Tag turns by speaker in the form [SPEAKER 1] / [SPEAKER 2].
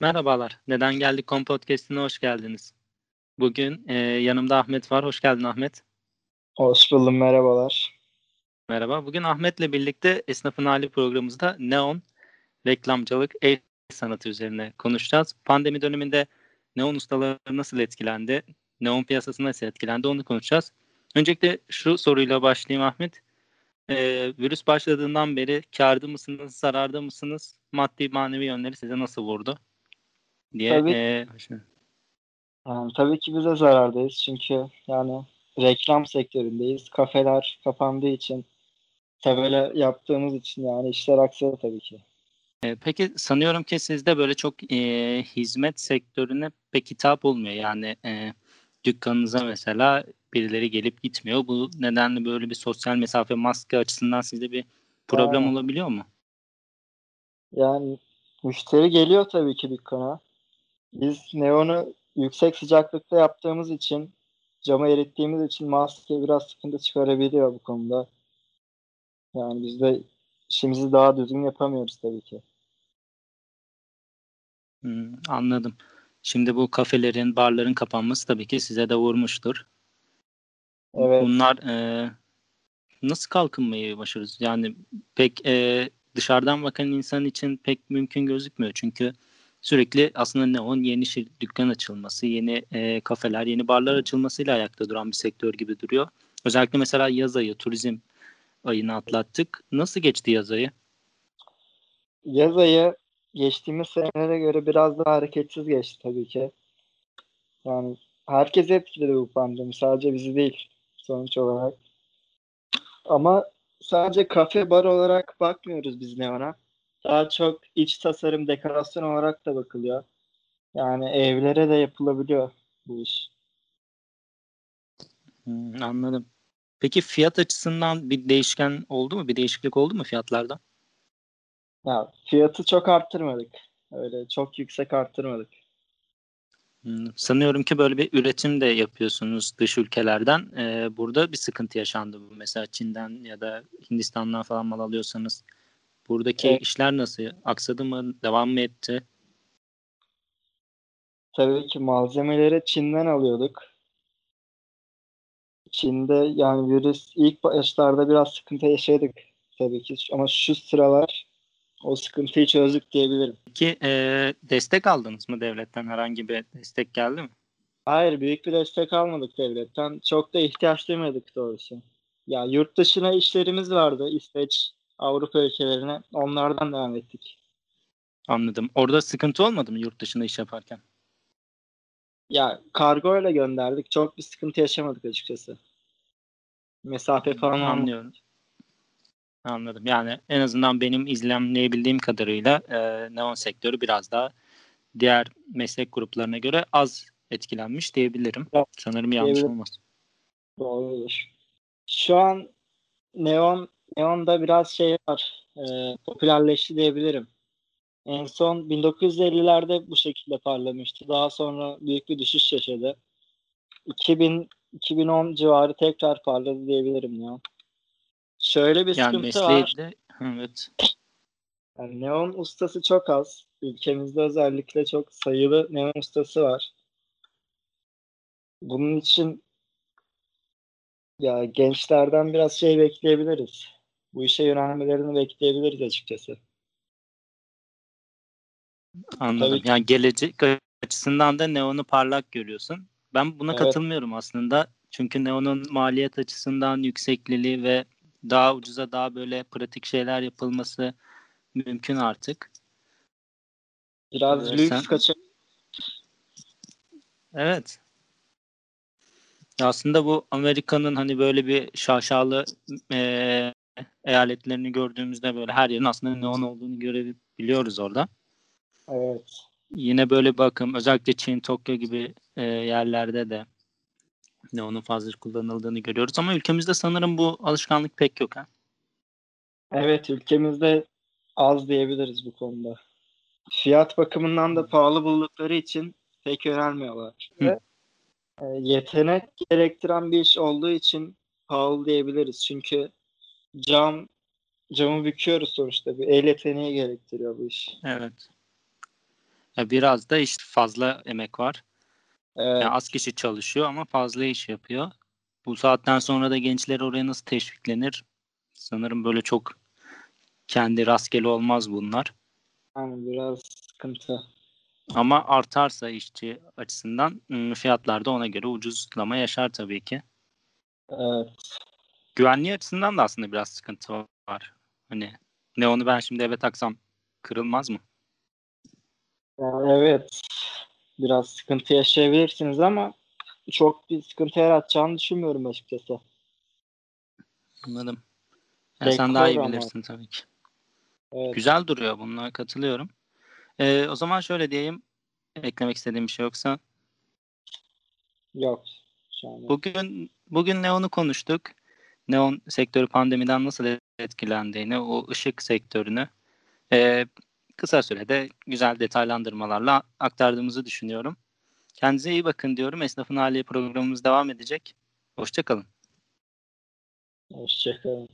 [SPEAKER 1] Merhabalar. Neden Geldik Kom Podcast'ine hoş geldiniz. Bugün e, yanımda Ahmet var. Hoş geldin Ahmet.
[SPEAKER 2] Hoş buldum. Merhabalar.
[SPEAKER 1] Merhaba. Bugün Ahmet'le birlikte Esnafın Hali programımızda Neon, reklamcılık, el sanatı üzerine konuşacağız. Pandemi döneminde neon ustaları nasıl etkilendi, neon piyasası nasıl etkilendi onu konuşacağız. Öncelikle şu soruyla başlayayım Ahmet. Ee, virüs başladığından beri karda mısınız, zararda mısınız? Maddi manevi yönleri size nasıl vurdu? Diye.
[SPEAKER 2] Tabii.
[SPEAKER 1] E,
[SPEAKER 2] Yani tabii ki bize zarardayız çünkü yani reklam sektöründeyiz. Kafeler kapandığı için tabela yaptığımız için yani işler aksadı tabii ki.
[SPEAKER 1] e, peki sanıyorum ki sizde böyle çok e, hizmet sektörüne pek hitap olmuyor. Yani e, dükkanınıza mesela birileri gelip gitmiyor. Bu nedenle böyle bir sosyal mesafe maske açısından sizde bir problem
[SPEAKER 2] Aynen.
[SPEAKER 1] olabiliyor mu?
[SPEAKER 2] Yani müşteri geliyor tabii ki dükkana. Biz neonu yüksek sıcaklıkta yaptığımız için camı erittiğimiz için maske biraz sıkıntı çıkarabiliyor bu konuda. Yani biz de işimizi daha düzgün yapamıyoruz tabii ki.
[SPEAKER 1] Hmm, anladım. Şimdi bu kafelerin, barların kapanması tabii ki size de vurmuştur.
[SPEAKER 2] Evet.
[SPEAKER 1] Bunlar e, nasıl kalkınmayı başarırız? Yani pek e, dışarıdan bakan insan için pek mümkün gözükmüyor. Çünkü sürekli aslında neon yeni şir- dükkan açılması, yeni e, kafeler, yeni barlar açılmasıyla ayakta duran bir sektör gibi duruyor. Özellikle mesela yaz ayı, turizm ayını atlattık. Nasıl geçti yaz ayı?
[SPEAKER 2] Yaz ayı geçtiğimiz senelere göre biraz daha hareketsiz geçti tabii ki. Yani herkes etkiledi bu pandemi. Sadece bizi değil sonuç olarak. Ama sadece kafe bar olarak bakmıyoruz biz Neon'a. Daha çok iç tasarım, dekorasyon olarak da bakılıyor. Yani evlere de yapılabiliyor bu iş.
[SPEAKER 1] Hmm, anladım. Peki fiyat açısından bir değişken oldu mu? Bir değişiklik oldu mu fiyatlarda?
[SPEAKER 2] Ya fiyatı çok arttırmadık. Öyle çok yüksek arttırmadık.
[SPEAKER 1] Hmm, Sanıyorum ki böyle bir üretim de yapıyorsunuz dış ülkelerden. Ee, burada bir sıkıntı yaşandı bu. Mesela Çin'den ya da Hindistan'dan falan mal alıyorsanız. Buradaki
[SPEAKER 2] Evet.
[SPEAKER 1] işler nasıl? Aksadı mı? Devam mı etti?
[SPEAKER 2] Tabii ki malzemeleri Çin'den alıyorduk. Çin'de yani virüs ilk başlarda biraz sıkıntı yaşadık tabii ki. Ama şu sıralar o sıkıntıyı çözdük diyebilirim.
[SPEAKER 1] Peki e, destek aldınız mı devletten? Herhangi bir destek geldi mi?
[SPEAKER 2] Hayır büyük bir destek almadık devletten. Çok da ihtiyaç duymadık doğrusu. Ya yurt dışına işlerimiz vardı. İsveç, Avrupa ülkelerine. Onlardan devam ettik.
[SPEAKER 1] Anladım. Orada sıkıntı olmadı mı yurt dışında iş yaparken?
[SPEAKER 2] Ya kargo ile gönderdik. Çok bir sıkıntı yaşamadık açıkçası. Mesafe falan.
[SPEAKER 1] Anlıyorum. Anladım. Yani en azından benim izlemleyebildiğim kadarıyla e, neon sektörü biraz daha diğer meslek gruplarına göre az etkilenmiş diyebilirim.
[SPEAKER 2] Evet,
[SPEAKER 1] Sanırım yanlış
[SPEAKER 2] diyebilirim.
[SPEAKER 1] olmaz.
[SPEAKER 2] Doğrudur. Şu an neon neonda biraz şey var. e, popülerleşti diyebilirim. En son 1950'lerde bu şekilde parlamıştı. Daha sonra büyük bir düşüş yaşadı. 2000 2010 civarı tekrar parladı diyebilirim neon. Şöyle bir
[SPEAKER 1] Yani
[SPEAKER 2] sıkıntı var.
[SPEAKER 1] de evet.
[SPEAKER 2] Yani neon ustası çok az. Ülkemizde özellikle çok sayılı neon ustası var. Bunun için ya gençlerden biraz şey bekleyebiliriz. Bu işe yönelmelerini bekleyebiliriz açıkçası.
[SPEAKER 1] Anladım.
[SPEAKER 2] Tabii ki.
[SPEAKER 1] Yani gelecek açısından da neonu parlak görüyorsun. Ben buna
[SPEAKER 2] Evet.
[SPEAKER 1] katılmıyorum aslında. Çünkü neonun maliyet açısından yüksekliliği ve daha ucuza daha böyle pratik şeyler yapılması mümkün artık.
[SPEAKER 2] Biraz
[SPEAKER 1] Ee,
[SPEAKER 2] lüks
[SPEAKER 1] sen-
[SPEAKER 2] kaçar.
[SPEAKER 1] Evet. Aslında bu Amerika'nın hani böyle bir şaşalı eee, eyaletlerini gördüğümüzde böyle her yerin aslında neon olduğunu görebiliyoruz orada.
[SPEAKER 2] Evet.
[SPEAKER 1] Yine böyle bakım özellikle Çin, Tokyo gibi eee, yerlerde de neonun fazla kullanıldığını görüyoruz ama ülkemizde sanırım bu alışkanlık pek yok ha.
[SPEAKER 2] Evet ülkemizde az diyebiliriz bu konuda. Fiyat bakımından da pahalı buldukları için pek yönelmiyorlar.
[SPEAKER 1] Hı.
[SPEAKER 2] Ve e, yetenek gerektiren bir iş olduğu için pahalı diyebiliriz. Çünkü cam camı büküyoruz sonuçta. Bir el yeteneği gerektiriyor bu iş.
[SPEAKER 1] Evet. Biraz da işte fazla emek var.
[SPEAKER 2] Evet.
[SPEAKER 1] Yani az kişi çalışıyor ama fazla iş yapıyor. Bu saatten sonra da gençler oraya nasıl teşviklenir? Sanırım böyle çok kendi rastgele olmaz bunlar.
[SPEAKER 2] Yani biraz sıkıntı.
[SPEAKER 1] Ama artarsa işçi açısından ım, fiyatlar da ona göre ucuzlama yaşar tabii ki.
[SPEAKER 2] Evet.
[SPEAKER 1] Güvenliği açısından da aslında biraz sıkıntı var. Hani ne onu ben şimdi eve taksam kırılmaz mı?
[SPEAKER 2] Yani evet. Biraz sıkıntı yaşayabilirsiniz ama çok bir sıkıntı yaratacağını düşünmüyorum açıkçası.
[SPEAKER 1] Anladım. Ya sen daha iyi
[SPEAKER 2] Dekor ama.
[SPEAKER 1] bilirsin tabii ki.
[SPEAKER 2] Evet.
[SPEAKER 1] Güzel duruyor bunlar katılıyorum. Ee, o zaman şöyle diyeyim. Eklemek istediğim bir şey yoksa.
[SPEAKER 2] Yok.
[SPEAKER 1] Bugün bugün Neon'u konuştuk. Neon sektörü pandemiden nasıl etkilendiğini, o ışık sektörünü ee, kısa sürede güzel detaylandırmalarla aktardığımızı düşünüyorum. Kendinize iyi bakın diyorum. Esnafın Hali programımız devam edecek. Hoşçakalın.
[SPEAKER 2] Hoşçakalın.